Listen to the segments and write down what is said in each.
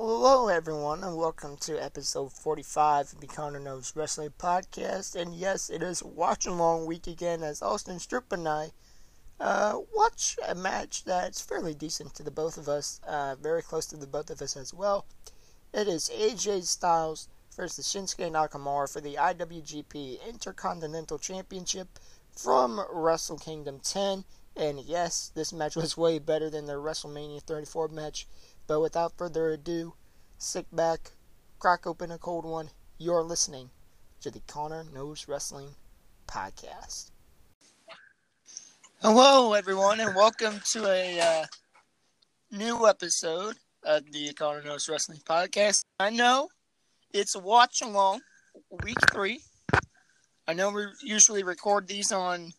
Hello, everyone, and welcome to episode 45 of the Connor Knows Wrestling Podcast. And yes, it is watch along week again as Austin Stroop and I uh, watch a match that's fairly decent to the both of us, uh, very close to the both of us as well. It is AJ Styles versus Shinsuke Nakamura for the IWGP Intercontinental Championship from Wrestle Kingdom 10. And yes, this match was way better than the WrestleMania 34 match. But without further ado, sit back, crack open a cold one. You're listening to the Connor Knows Wrestling Podcast. Hello, everyone, and welcome to a uh, new episode of the Connor Knows Wrestling Podcast. I know it's a watch along, week three. I know we usually record these on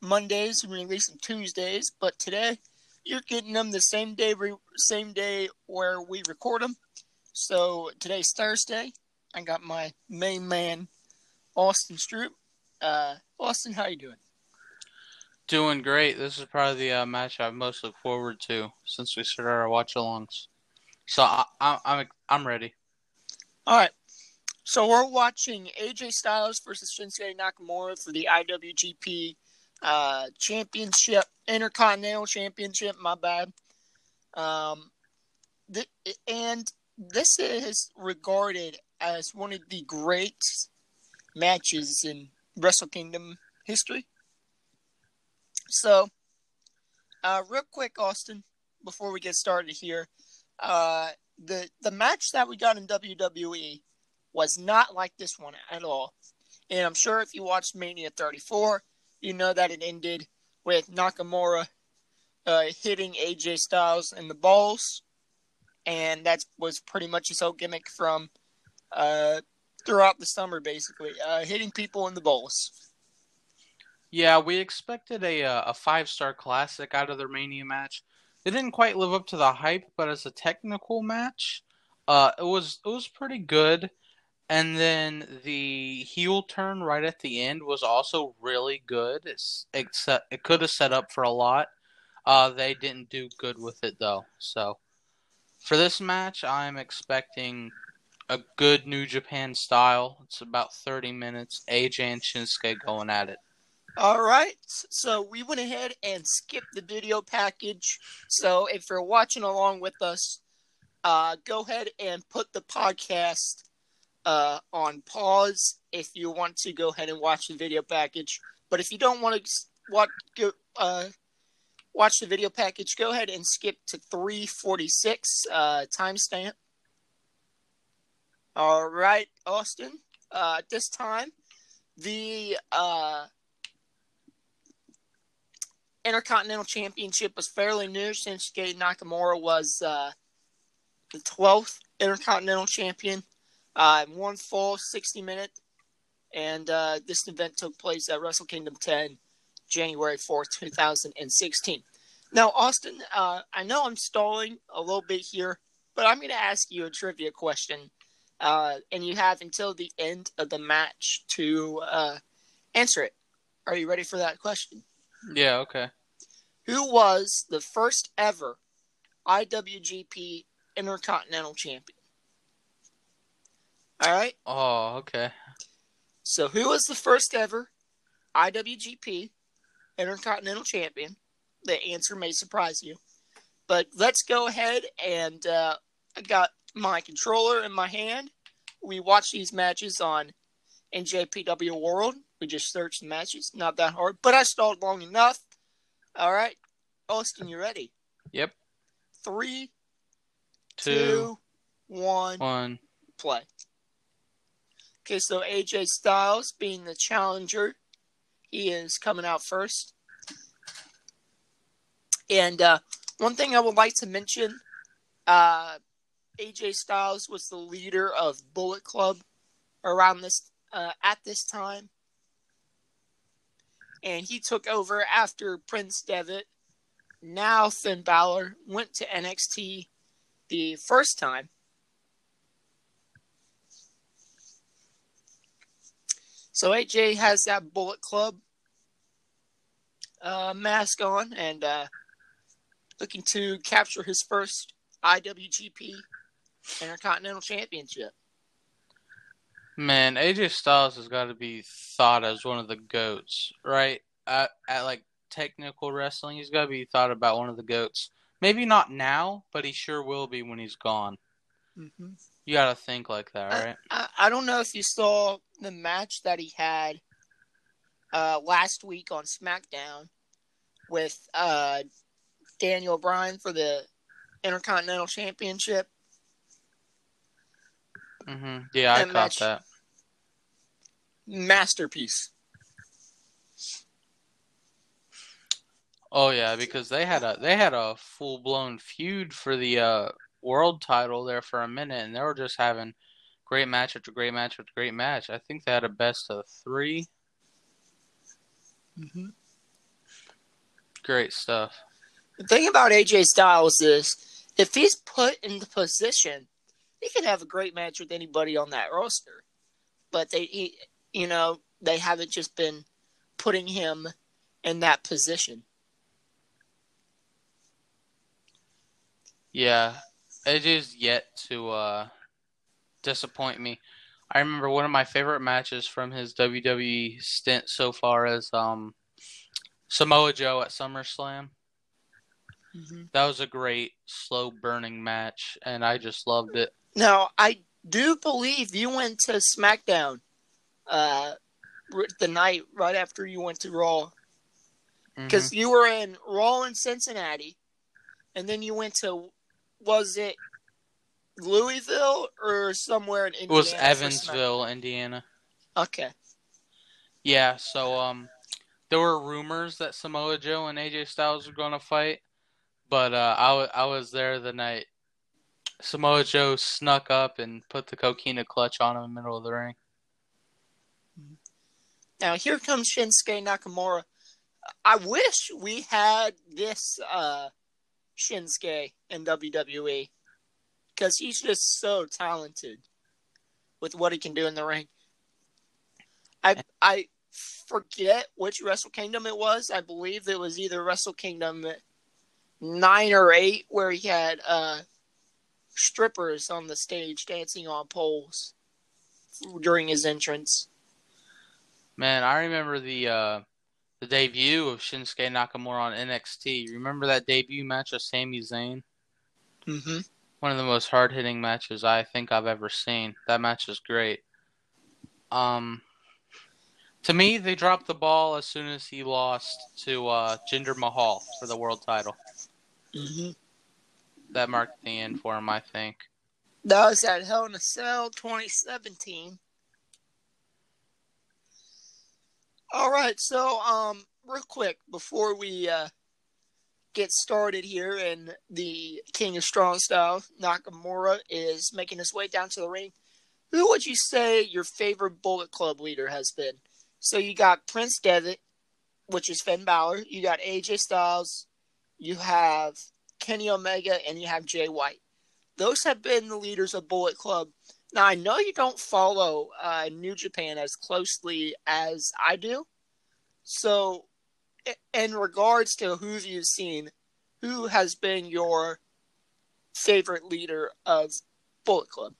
Mondays and release them Tuesdays, but today you're getting them the same day same day where we record them. So today's Thursday. I got my main man, Austin Stroop. Uh, Austin, how you doing? Doing great. This is probably the uh, match I most look forward to since we started our watch-alongs. So I, I, I'm I'm ready. All right. So we're watching AJ Styles versus Shinsuke Nakamura for the IWGP uh, Championship, Intercontinental Championship. My bad. Um, th- and this is regarded as one of the great matches in Wrestle Kingdom history. So, uh, real quick, Austin, before we get started here, uh, the the match that we got in WWE was not like this one at all. And I'm sure if you watched Mania 34, you know that it ended with Nakamura uh, hitting AJ Styles in the balls, and that was pretty much his whole gimmick from uh, throughout the summer, basically uh, hitting people in the balls. Yeah, we expected a uh, a five star classic out of their Mania match. It didn't quite live up to the hype, but as a technical match, uh, it was it was pretty good. And then the heel turn right at the end was also really good. It's, except it could have set up for a lot. Uh, they didn't do good with it though. So for this match, I'm expecting a good New Japan style. It's about 30 minutes. AJ and Shinsuke going at it. All right. So we went ahead and skipped the video package. So if you're watching along with us, uh, go ahead and put the podcast uh, on pause if you want to go ahead and watch the video package. But if you don't want to watch, uh, watch the video package, go ahead and skip to 346 uh, timestamp. All right, Austin. Uh, at this time, the uh, Intercontinental Championship was fairly new since Shinsuke Nakamura was uh, the 12th Intercontinental Champion. Uh, one full 60 minute, and uh, this event took place at Wrestle Kingdom 10, January 4th, 2016. Now, Austin, uh, I know I'm stalling a little bit here, but I'm going to ask you a trivia question, uh, and you have until the end of the match to uh, answer it. Are you ready for that question? Yeah, okay. Who was the first ever IWGP Intercontinental Champion? All right. Oh, okay. So, who was the first ever IWGP Intercontinental Champion? The answer may surprise you. But let's go ahead and uh, I got my controller in my hand. We watch these matches on NJPW World. We just searched the matches. Not that hard, but I stalled long enough. All right. Austin, you ready? Yep. Three, Two, two, one, one. play. Okay, so AJ Styles being the challenger, he is coming out first. And uh, one thing I would like to mention uh, AJ Styles was the leader of Bullet Club around this uh, at this time. And he took over after Prince Devitt. Now Finn Balor went to NXT the first time So AJ has that Bullet Club uh, mask on and uh, looking to capture his first IWGP Intercontinental Championship. Man, AJ Styles has got to be thought as one of the goats, right? At, at like technical wrestling, he's got to be thought about one of the goats. Maybe not now, but he sure will be when he's gone. Mm-hmm. You got to think like that, right? I, I, I don't know if you saw the match that he had uh, last week on SmackDown with uh, Daniel Bryan for the Intercontinental Championship. hmm Yeah, I That caught match- that. Masterpiece. Oh yeah, because they had a they had a full blown feud for the uh, world title there for a minute, and they were just having great match after great match after great match. I think they had a best of three. Mm-hmm. Great stuff. The thing about AJ Styles is, if he's put in the position, he can have a great match with anybody on that roster. But they, he, you know, they haven't just been putting him in that position. Yeah, AJ's yet to uh, disappoint me. I remember one of my favorite matches from his WWE stint so far as um, Samoa Joe at SummerSlam. That was a great slow burning match, and I just loved it. Now, I do believe you went to SmackDown uh, the night right after you went to Raw. Because you were in Raw in Cincinnati, and then you went to, was it Louisville or somewhere in it Indiana? was Evansville, Indiana. Okay. Yeah, so um, there were rumors that Samoa Joe and AJ Styles were going to fight, but uh, I, w- I was there the night Samoa Joe snuck up and put the coquina clutch on him in the middle of the ring. Now here comes Shinsuke Nakamura. I wish we had this uh, Shinsuke in WWE because he's just so talented with what he can do in the ring. I I forget which Wrestle Kingdom it was. I believe it was either Wrestle Kingdom nine or eight, where he had uh, strippers on the stage dancing on poles during his entrance. Man, I remember the uh, the debut of Shinsuke Nakamura on NXT. Remember that debut match of Sami Zayn? Mm-hmm. One of the most hard hitting matches I think I've ever seen. That match is great. Um, to me, they dropped the ball as soon as he lost to uh, Jinder Mahal for the world title. Mm-hmm. That marked the end for him, I think. That was at Hell in a Cell 2017. All right, so um, real quick before we uh, get started here, and the King of Strong Style Nakamura is making his way down to the ring. Who would you say your favorite Bullet Club leader has been? So you got Prince Devitt, which is Finn Balor. You got AJ Styles. You have Kenny Omega, and you have Jay White those have been the leaders of Bullet Club. Now I know you don't follow uh, New Japan as closely as I do, so in regards to who you've seen, who has been your favorite leader of Bullet Club?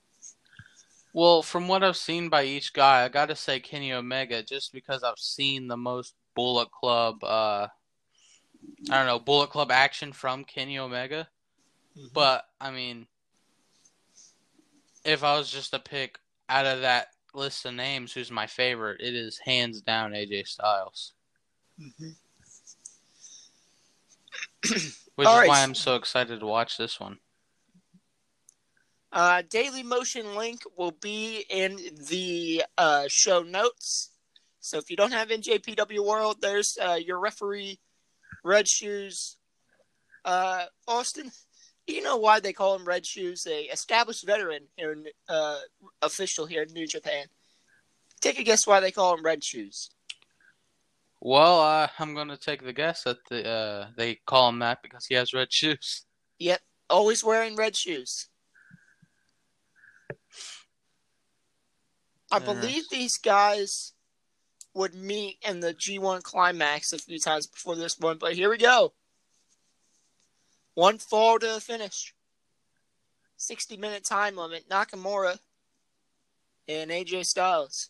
Well, from what I've seen by each guy, I got to say Kenny Omega just because I've seen the most Bullet Club, uh, I don't know, Bullet Club action from Kenny Omega. But I mean, if I was just to pick out of that list of names, who's my favorite? It is hands down AJ Styles, Mhm. which All is right. why I'm so excited to watch this one. Uh, Dailymotion link will be in the uh, show notes. So if you don't have NJPW World, there's uh, your referee, Red Shoes. Uh, Austin, you know why they call him Red Shoes? A established veteran here, in, uh, official here in New Japan. Take a guess why they call him Red Shoes. Well, uh, I'm going to take the guess that the, uh, they call him that because he has red shoes. Yep, always wearing red shoes. I believe these guys would meet in the G1 climax a few times before this one, but here we go. One fall to the finish. 60 minute time limit, Nakamura and AJ Styles.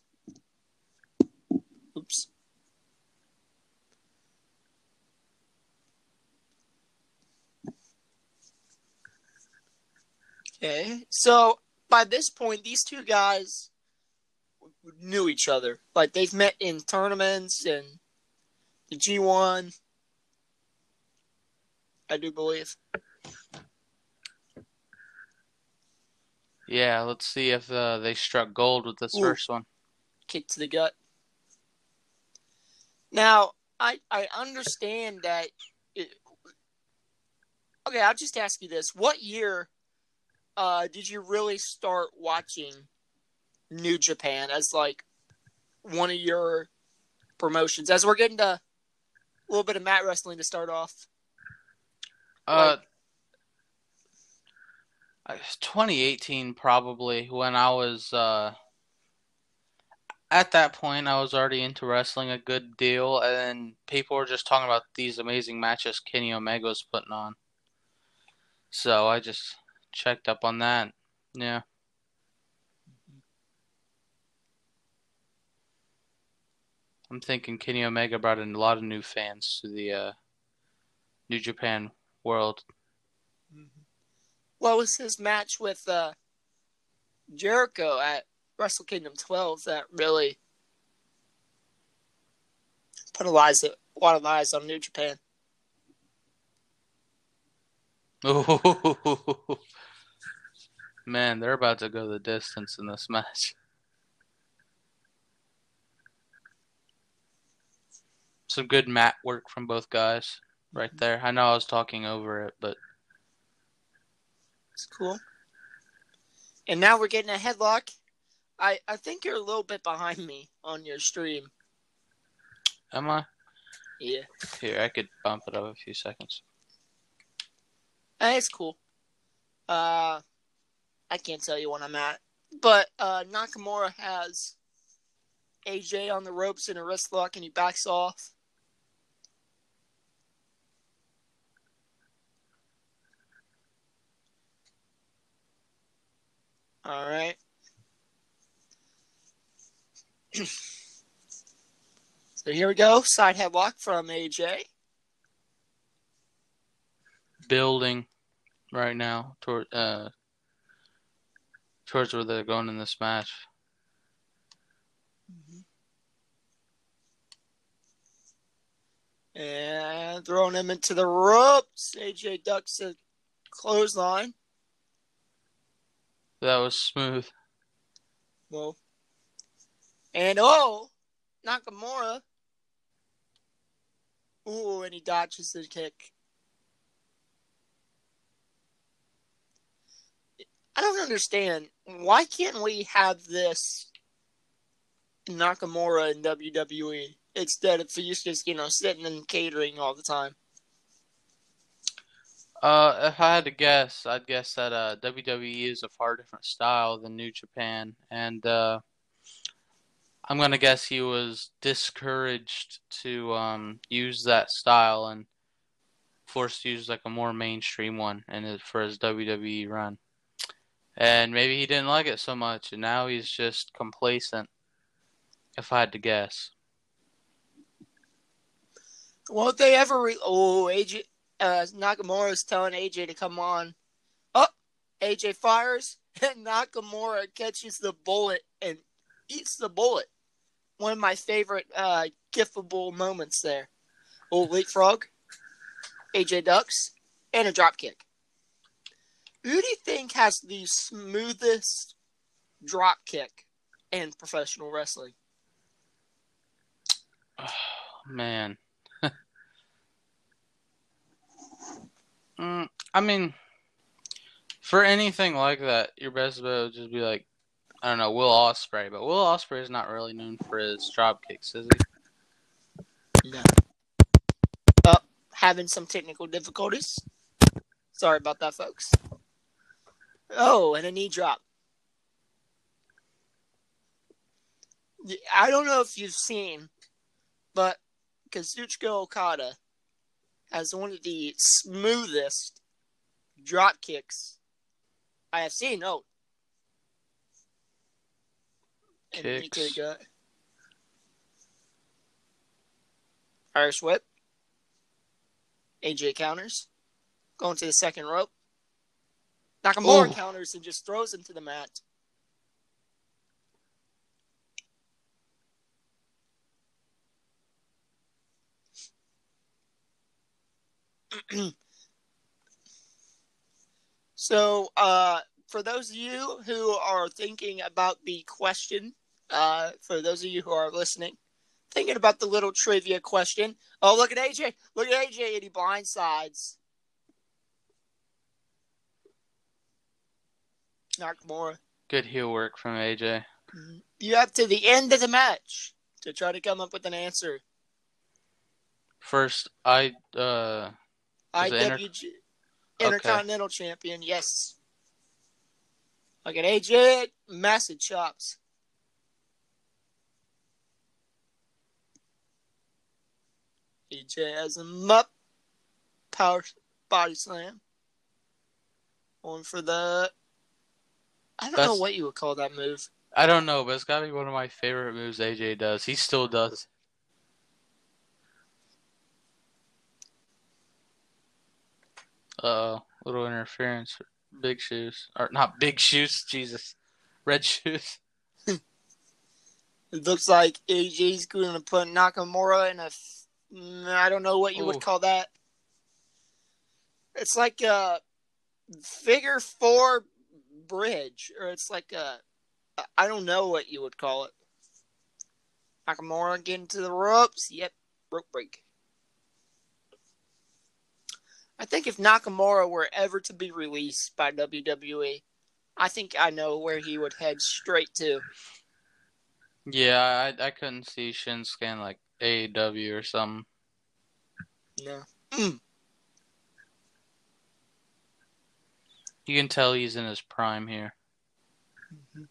Oops. Okay, so by this point, these two guys knew each other. Like they've met in tournaments and the G1. I do believe. Yeah, let's see if uh, they struck gold with this Ooh. first one. Kick to the gut. Now, I I understand that. It, okay, I'll just ask you this: What year uh, did you really start watching New Japan as like one of your promotions? As we're getting to a little bit of mat wrestling to start off. Uh, like, 2018 probably when I was uh at that point I was already into wrestling a good deal and people were just talking about these amazing matches Kenny Omega was putting on. So I just checked up on that. Yeah. I'm thinking Kenny Omega brought in a lot of new fans to the uh, New Japan world. What was his match with uh, Jericho at Wrestle Kingdom 12 that really put a, lies, a lot of lies on New Japan? Oh, man, they're about to go the distance in this match. Some good mat work from both guys right there. I know I was talking over it, but it's cool. And now we're getting a headlock. I I think you're a little bit behind me on your stream. Am I? Yeah. Here, I could bump it up a few seconds. It's cool. Uh, I can't tell you when I'm at, but uh, Nakamura has AJ on the ropes in a wrist lock, and he backs off. All right. so here we go. Side headlock from AJ. Building right now toward uh towards where they're going in this match. Mm-hmm. And throwing him into the ropes. AJ ducks a clothesline. That was smooth. Well, and oh, Nakamura. Ooh, and he dodges the kick. I don't understand. Why can't we have this Nakamura in WWE instead of just, you know, sitting and catering all the time? Uh, if I had to guess, I'd guess that uh, WWE is a far different style than New Japan, and uh, I'm gonna guess he was discouraged to um, use that style and forced to use like a more mainstream one and for his WWE run. And maybe he didn't like it so much, and now he's just complacent. If I had to guess. Won't they ever? Re- oh, AJ uh, Nakamura is telling AJ to come on. Oh, AJ fires, and Nakamura catches the bullet and eats the bullet. One of my favorite uh, gifable moments there. Oh, leapfrog, AJ ducks, and a drop kick. Who do you think has the smoothest drop kick in professional wrestling? Oh, man. Mm, I mean, for anything like that, your best bet would just be like, I don't know, Will Ospreay, But Will Ospreay is not really known for his drop kicks, is he? No. Oh, having some technical difficulties. Sorry about that, folks. Oh, and a knee drop. I don't know if you've seen, but Kazuchika Okada has one of the smoothest drop kicks IFC, no. Oh. And he Kicks. got Irish whip. AJ counters. Going to the second rope. Nakamura Ooh. counters and just throws him to the mat. so, uh, for those of you who are thinking about the question, uh, for those of you who are listening, thinking about the little trivia question. Oh, look at AJ! Look at AJ, and he blindsides Nakamura. Good heel work from AJ. You have to the end of the match to try to come up with an answer. First, I uh It inter- IWG Okay. Intercontinental Champion, yes. Look at AJ, massive chops. AJ has him up. Power body slam. Going for the. I don't know what you would call that move. I don't know, but it's gotta be one of my favorite moves AJ does. He still does. Uh little interference. Big shoes, or not big shoes? Jesus, red shoes. It looks like AJ's going to put Nakamura in a. f- mm, don't know what you Ooh. would call that. It's like a figure four bridge, or it's like a. I don't know what you would call it. Nakamura getting to the ropes. Yep, rope break. I think if Nakamura were ever to be released by WWE, I think I know where he would head straight to. Yeah, I I couldn't see Shinsuke in like AEW or something. No. You can tell he's in his prime here. Mm-hmm.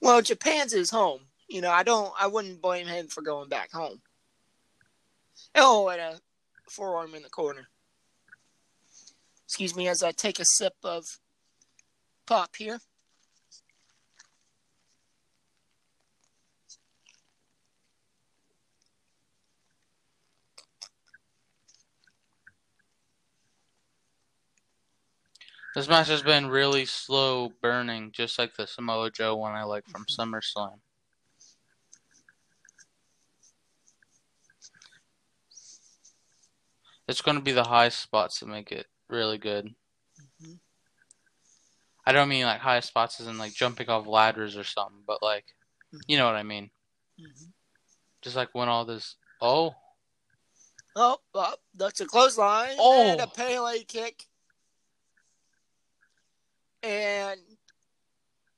Well, Japan's his home. You know, I don't. I wouldn't blame him for going back home. Oh, and a forearm in the corner. Excuse me as I take a sip of pop here. This match has been really slow burning, just like the Samoa Joe one I like from mm-hmm. SummerSlam. It's going to be the high spots that make it really good. Mhm. I don't mean like high spots as in like jumping off ladders or something, but like, you know what I mean. Just like when all this. Oh, Oh, oh, that's a clothesline Oh. and a Pele kick. And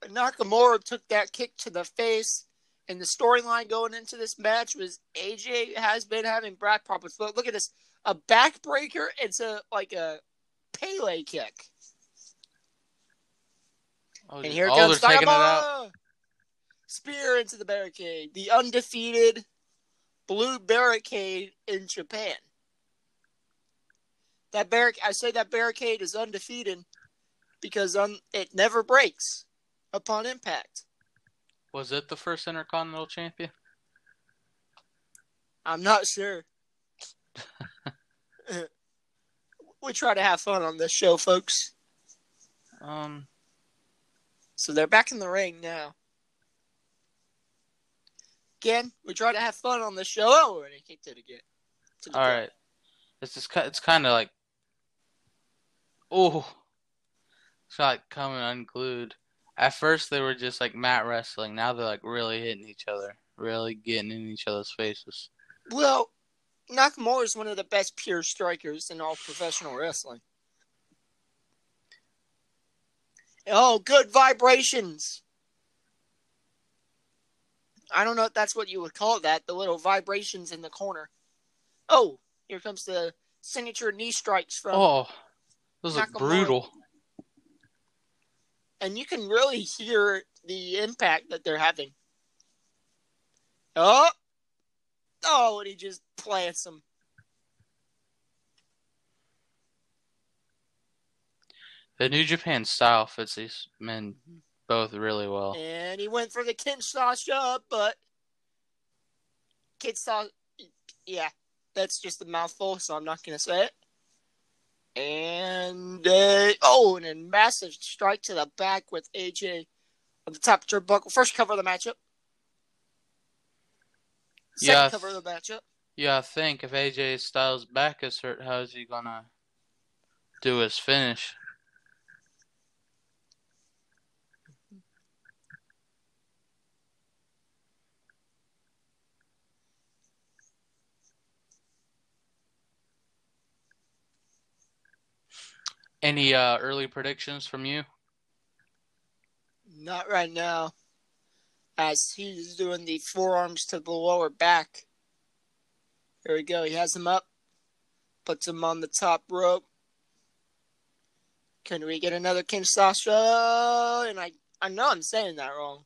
Nakamura took that kick to the face. And the storyline going into this match was AJ has been having back problems. But look at this a backbreaker. It's a like a Pele kick. oh, And here comes they're taking it out. Nakamura. Spear into the barricade. The undefeated blue barricade in Japan. That barric I say that barricade is undefeated because un- it never breaks upon impact. Was it the first Intercontinental Champion? I'm not sure. we try to have fun on this show, folks. Um, So they're back in the ring now. Again, we try to have fun on the show. Oh, and he kicked it again. All right. It's just, it's kind of like, oh, it's like coming unglued. At first, they were just like mat wrestling. Now they're like really hitting each other, really getting in each other's faces. Well, Nakamura is one of the best pure strikers in all professional wrestling. Oh, good vibrations. I don't know if that's what you would call that, the little vibrations in the corner. Oh, here comes the signature knee strikes from Oh, those are Nakamura. brutal. and you can really hear the impact that they're having. Oh, oh, and he just plants him. The New Japan style fits these men both really well. And he went for the Kinshasa, but Kinshasa, yeah, that's just a mouthful, so I'm not going to say it. And, uh, oh, and a massive strike to the back with AJ on the top turnbuckle. First cover of the matchup. Second Yeah. cover of the matchup. Yeah, I think if AJ Styles' back is hurt, how is he gonna do his finish? Any uh, early predictions from you? Not right now. As he's doing the forearms to the lower back. Here we go. He has him up. Puts him on the top rope. Can we get another Kinshasa? And I, I know I'm saying that wrong.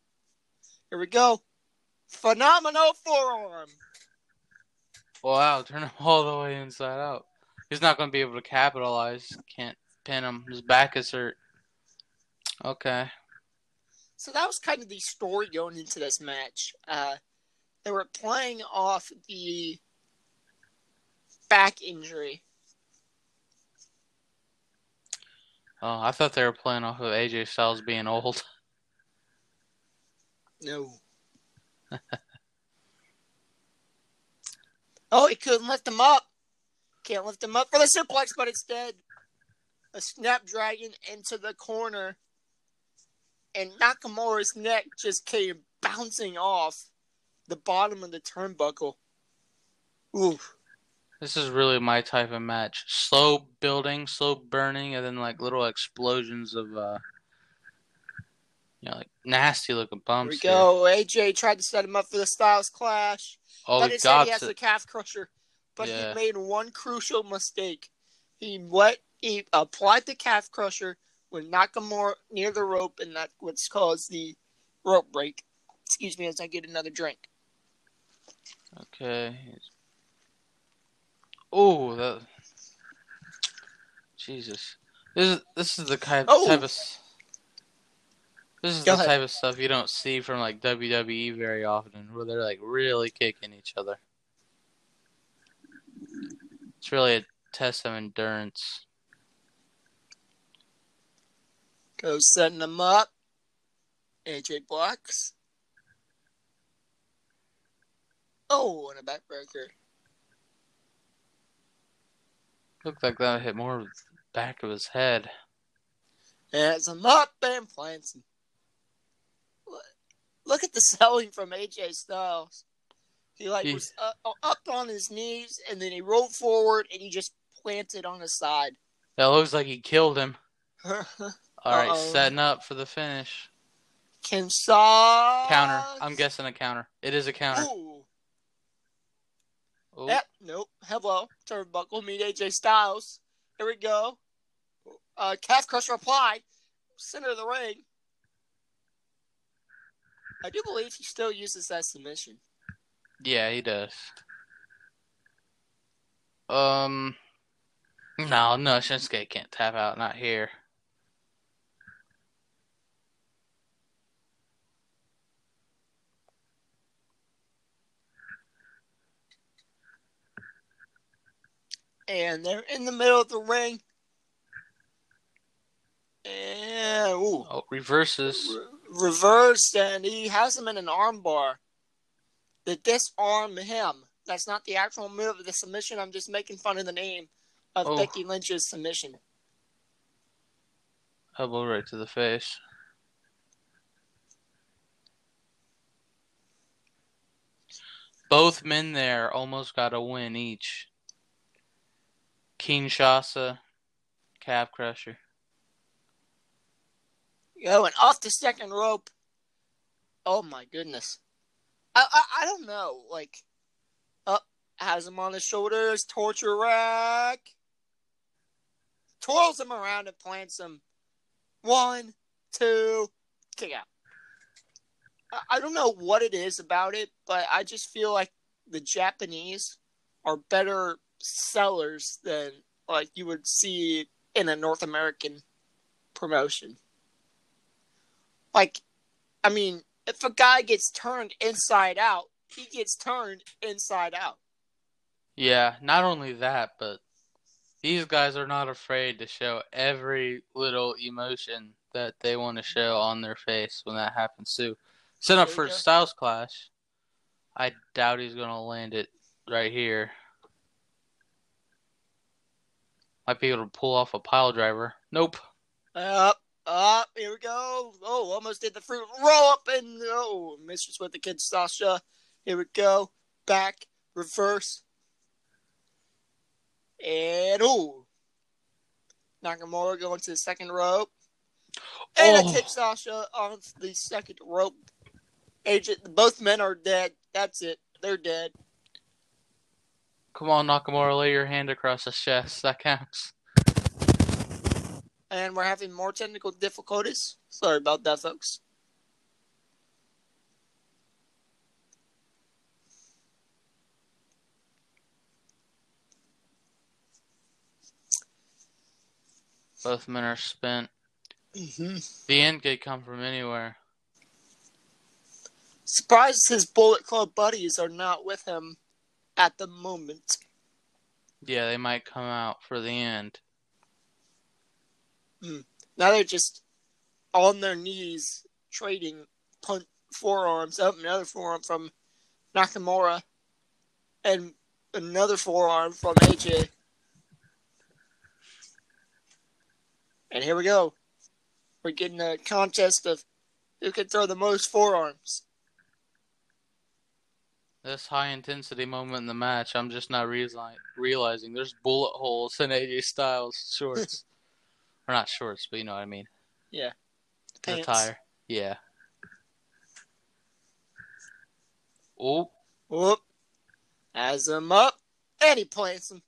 Here we go. Phenomenal forearm. Wow, turn him all the way inside out. He's not going to be able to capitalize. Can't pin him. His back is hurt. Okay. So that was kind of the story going into this match. Uh, they were playing off the back injury. Oh, I thought they were playing off of AJ Styles being old. No. oh, he couldn't lift him up. Can't lift him up for the suplex, but instead a snapdragon into the corner, and Nakamura's neck just came bouncing off the bottom of the turnbuckle. Oof. This is really my type of match. Slow building, slow burning, and then like little explosions of uh you know, like nasty looking bumps. Here we go. AJ tried to set him up for the Styles Clash. Oh, but he instead he has to the calf crusher. But Yeah. he made one crucial mistake. He let he applied the calf crusher when Nakamura near the rope, and that's what's caused the rope break. Excuse me as I get another drink. Okay. Oh, that. Jesus, this is this is the kind Oh. type of. This is Go the ahead. type of stuff you don't see from like WWE very often, where they're like really kicking each other. It's really a test of endurance. Goes setting them up. AJ blocks. Oh, and a backbreaker. Looked like that hit more of the back of his head. Has him up and plants him. Look- Look at the selling from AJ Styles. He like He- was uh, up on his knees and then he rolled forward and he just planted on his side. That looks like he killed him. All right, Uh-oh. setting up for the finish. Kinshasa. Counter. I'm guessing a counter. It is a counter. Ooh. Oh, Yep. Nope. Hello. Turnbuckle. Meet AJ Styles. Here we go. Uh, calf crusher applied. Center of the ring. I do believe he still uses that submission. Yeah, he does. Um, no, no, Shinsuke can't tap out. Not here. And they're in the middle of the ring. And ooh, Oh, reverses. re- reversed, and he has him in an armbar. To disarm him. That's not the actual move of the submission. I'm just making fun of the name of Oh. Becky Lynch's submission. Elbow right to the face. Both men there almost got a win each. Kinshasa, Calf crusher. Going off the second rope. Oh my goodness. I I, I don't know. Like, up has him on his shoulders, torture rack, twirls him around and plants him. One, two, kick out. I, I don't know what it is about it, but I just feel like the Japanese are better sellers than like you would see in a North American promotion. Like, I mean, if a guy gets turned inside out, he gets turned inside out. Yeah, not only that, but these guys are not afraid to show every little emotion that they want to show on their face when that happens too. Set up for. Styles Clash. I doubt he's gonna land it right here. Might be able to pull off a pile driver. Nope. Up, up, here we go. Oh, almost did the fruit roll up and oh, Mistress with the Kinshasa. Here we go. Back, reverse. And oh. Nakamura going to the second rope. And Oh. a Kinshasa on the second rope. Agent, both men are dead. That's it. They're dead. Come on, Nakamura, lay your hand across his chest. That counts. And we're having more technical difficulties. Sorry about that, folks. Both men are spent. Mm-hmm. The end could come from anywhere. Surprised his Bullet Club buddies are not with him at the moment. Yeah, they might come out for the end. Mm. Now they're just on their knees trading punt forearms up another forearm from Nakamura and another forearm from AJ. And here we go. We're getting a contest of who can throw the most forearms. This high intensity moment in the match, I'm just not reali- realizing there's bullet holes in AJ Styles shorts. or not shorts, but you know what I mean. The Pants. tire. Yeah. Oh, Whoop. As him up. And he plants him.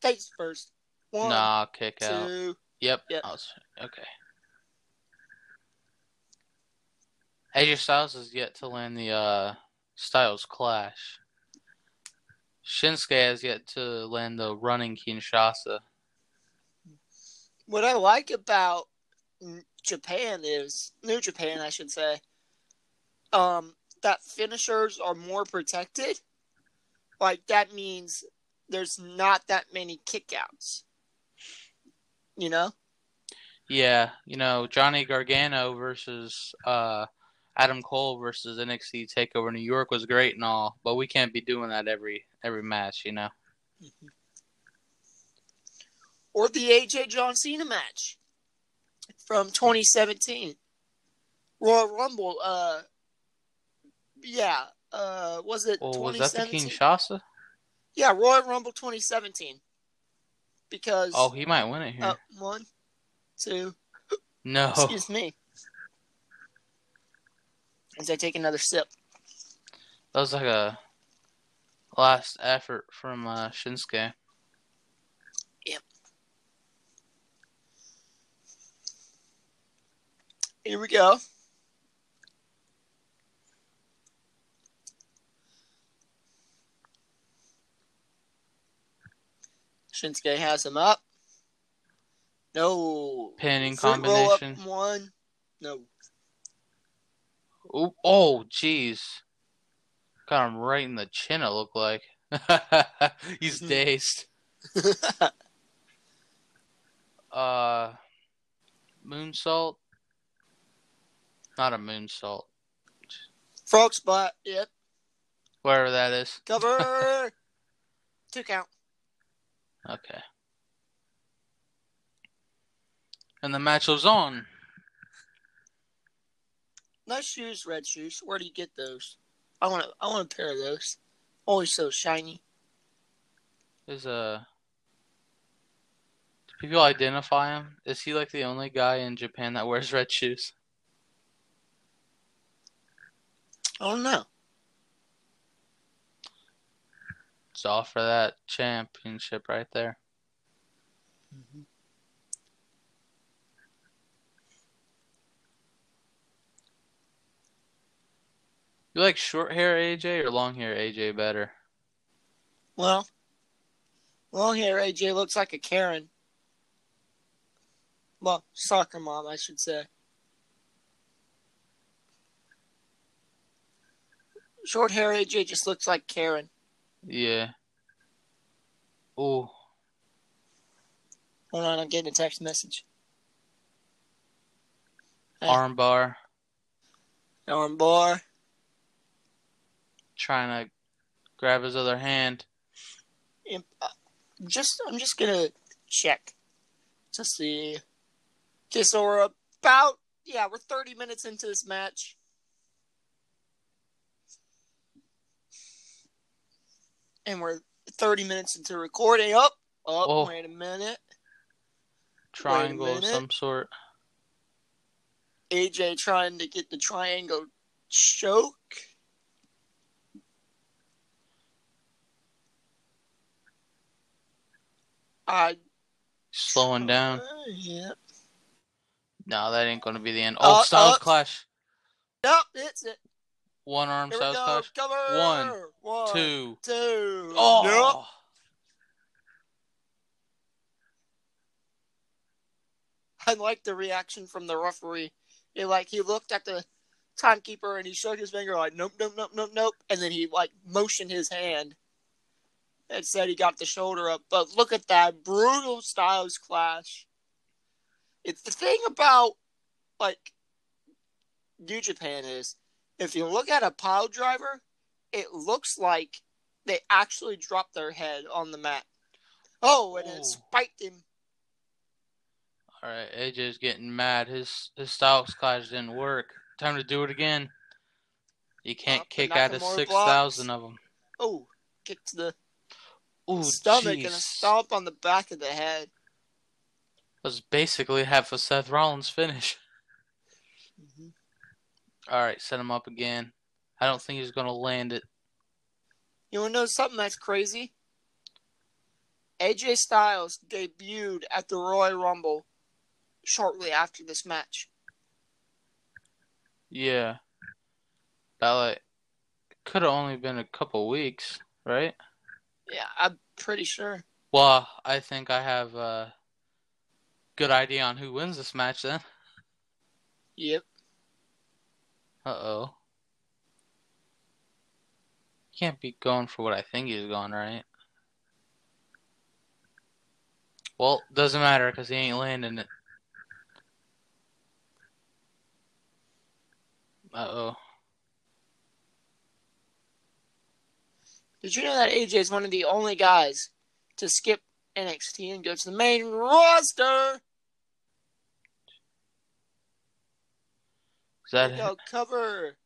Face first. One, nah, kick out. two. Yep. Yep. Was- okay. AJ Styles has yet to land the uh, Styles Clash. Shinsuke has yet to land the running Kinshasa. What I like about Japan is New Japan, I should say, um, that finishers are more protected. Like that means there's not that many kickouts. You know? Yeah, you know, Johnny Gargano versus uh, Adam Cole versus NXT Takeover New York was great and all, but we can't be doing that every every match, you know. Or the AJ John Cena match from 2017. Royal Rumble, uh, yeah, uh, was it Well, was that the 2017? Kinshasa? Yeah, Royal Rumble 2017. Because Oh, he might win it here. uh, one, two, no, excuse me. As I take another sip. that was like a last effort from uh, Shinsuke. Yep. Here we go. Shinsuke has him up. No. Pinning Fruit roll up combination. one. No. Oh, oh, jeez. Got him right in the chin, it looked like. He's Mhm. dazed. Uh, moonsault? Not a moonsault. Frog spot. Yep. Whatever that is. Cover. Two count. Okay. And the match was on. Nice shoes, red shoes. Where do you get those? I want to. I want a pair of those. Always so shiny. Is uh do people identify him? Is he like the only guy in Japan that wears red shoes? I don't know. It's all for that championship right there. You like short hair AJ or long hair AJ better? Well, long hair AJ looks like a Karen. Well, soccer mom, I should say. Short hair AJ just looks like Karen. Yeah. Oh, Hold on, I'm getting a text message. Hey. armbar. Arm bar. Trying to grab his other hand. Uh, Just, I'm just gonna check to see. Okay, so we're about yeah, we're 30 minutes into this match. And we're 30 minutes into recording. Up, oh, Oh. wait a minute. Triangle of minute. some sort. AJ trying to get the triangle choke. I Slowing down. Yeah. No, that ain't gonna be the end. Oh, Uh, Styles uh. Clash. Nope, it's it. One arm Here Styles. Clash. Cover. One, One, Two. two. Oh. Nope. I like the reaction from the referee. It, like he looked at the timekeeper and he shook his finger like nope, nope, nope, nope, nope, and then he like motioned his hand and said he got the shoulder up. But look at that brutal styles clash. It's the thing about like New Japan is if you look at a pile driver, it looks like they actually dropped their head on the mat. Oh, and Ooh. it oh. spiked him. All right, AJ's getting mad. His his Styles Clash didn't work. Time to do it again. You can't Up, kick out of six thousand of them. Oh, kick to the Ooh, stomach jeez. and a stomp on the back of the head. was basically half a Seth Rollins finish. Mm-hmm. All right, set him up again. I don't think he's gonna land it. You want to know something that's crazy? AJ Styles debuted at the Royal Rumble shortly after this match. Yeah, that like could have only been a couple weeks, right? Yeah, I'm pretty sure. Well, I think I have a good idea on who wins this match then. Yep. Uh oh. Can't be going for what I think he's going, right? Well, doesn't matter because he ain't landing it. Uh oh. Did you know that AJ is one of the only guys to skip NXT and go to the main roster? Is that Here we cover.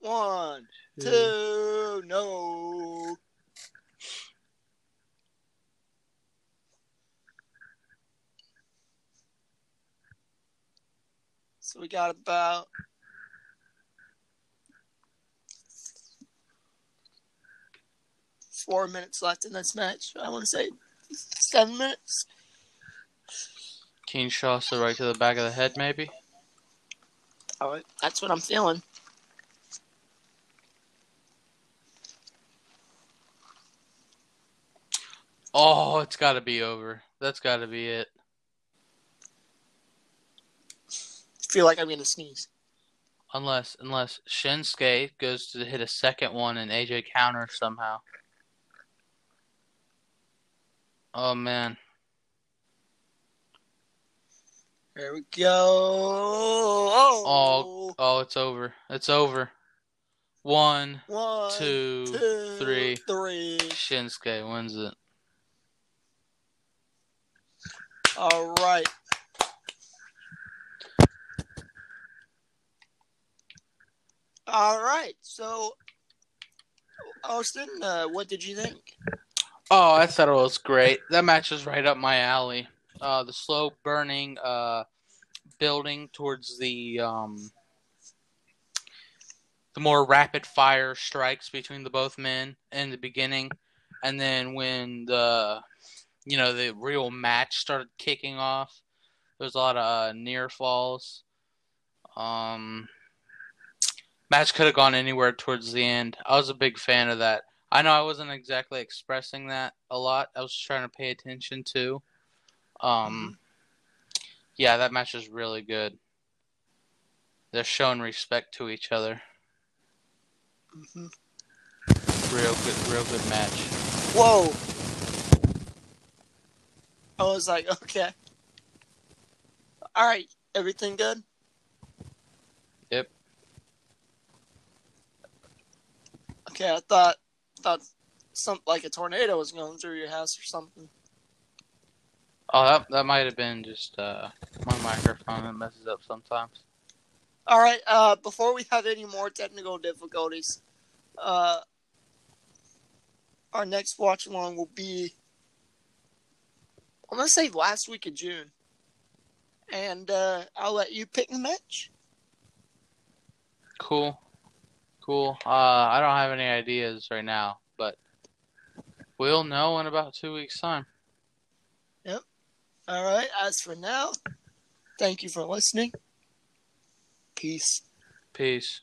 One, two? two, no. So we got about four minutes left in this match. I want to say seven minutes. Keen Shasta right to the back of the head, maybe? Oh, All right, that's what I'm feeling. Oh, it's got to be over. That's got to be it. I feel like I'm gonna sneeze. Unless unless Shinsuke goes to hit a second one and AJ counters somehow. Oh man. There we go. Oh, Oh, it's over. It's over. One, One, two, two, three. three. Shinsuke wins it. All right. All right. So, Austin, uh, what did you think? Oh, I thought it was great. That match was right up my alley. Uh, the slow burning, uh, building towards the um, the more rapid fire strikes between the both men in the beginning, and then when the you know the real match started kicking off, there was a lot of uh, near falls. Um, match could have gone anywhere towards the end. I was a big fan of that. I know I wasn't exactly expressing that a lot. I was trying to pay attention to. Um, Yeah, that match is really good. They're showing respect to each other. hmm Real good, real good match. Whoa! I was like, okay. All right, everything good? Yep. Okay, I thought thought something like a tornado was going through your house or something. Oh, that that might have been just uh, my microphone that messes up sometimes. All right, uh, before we have any more technical difficulties, uh, our next watch along will be, I'm to say last week of June. And uh, I'll let you pick the match. Cool, cool. Uh, I don't have any ideas right now, but we'll know in about two weeks' time. Yep. All right, as for now, thank you for listening. Peace. Peace.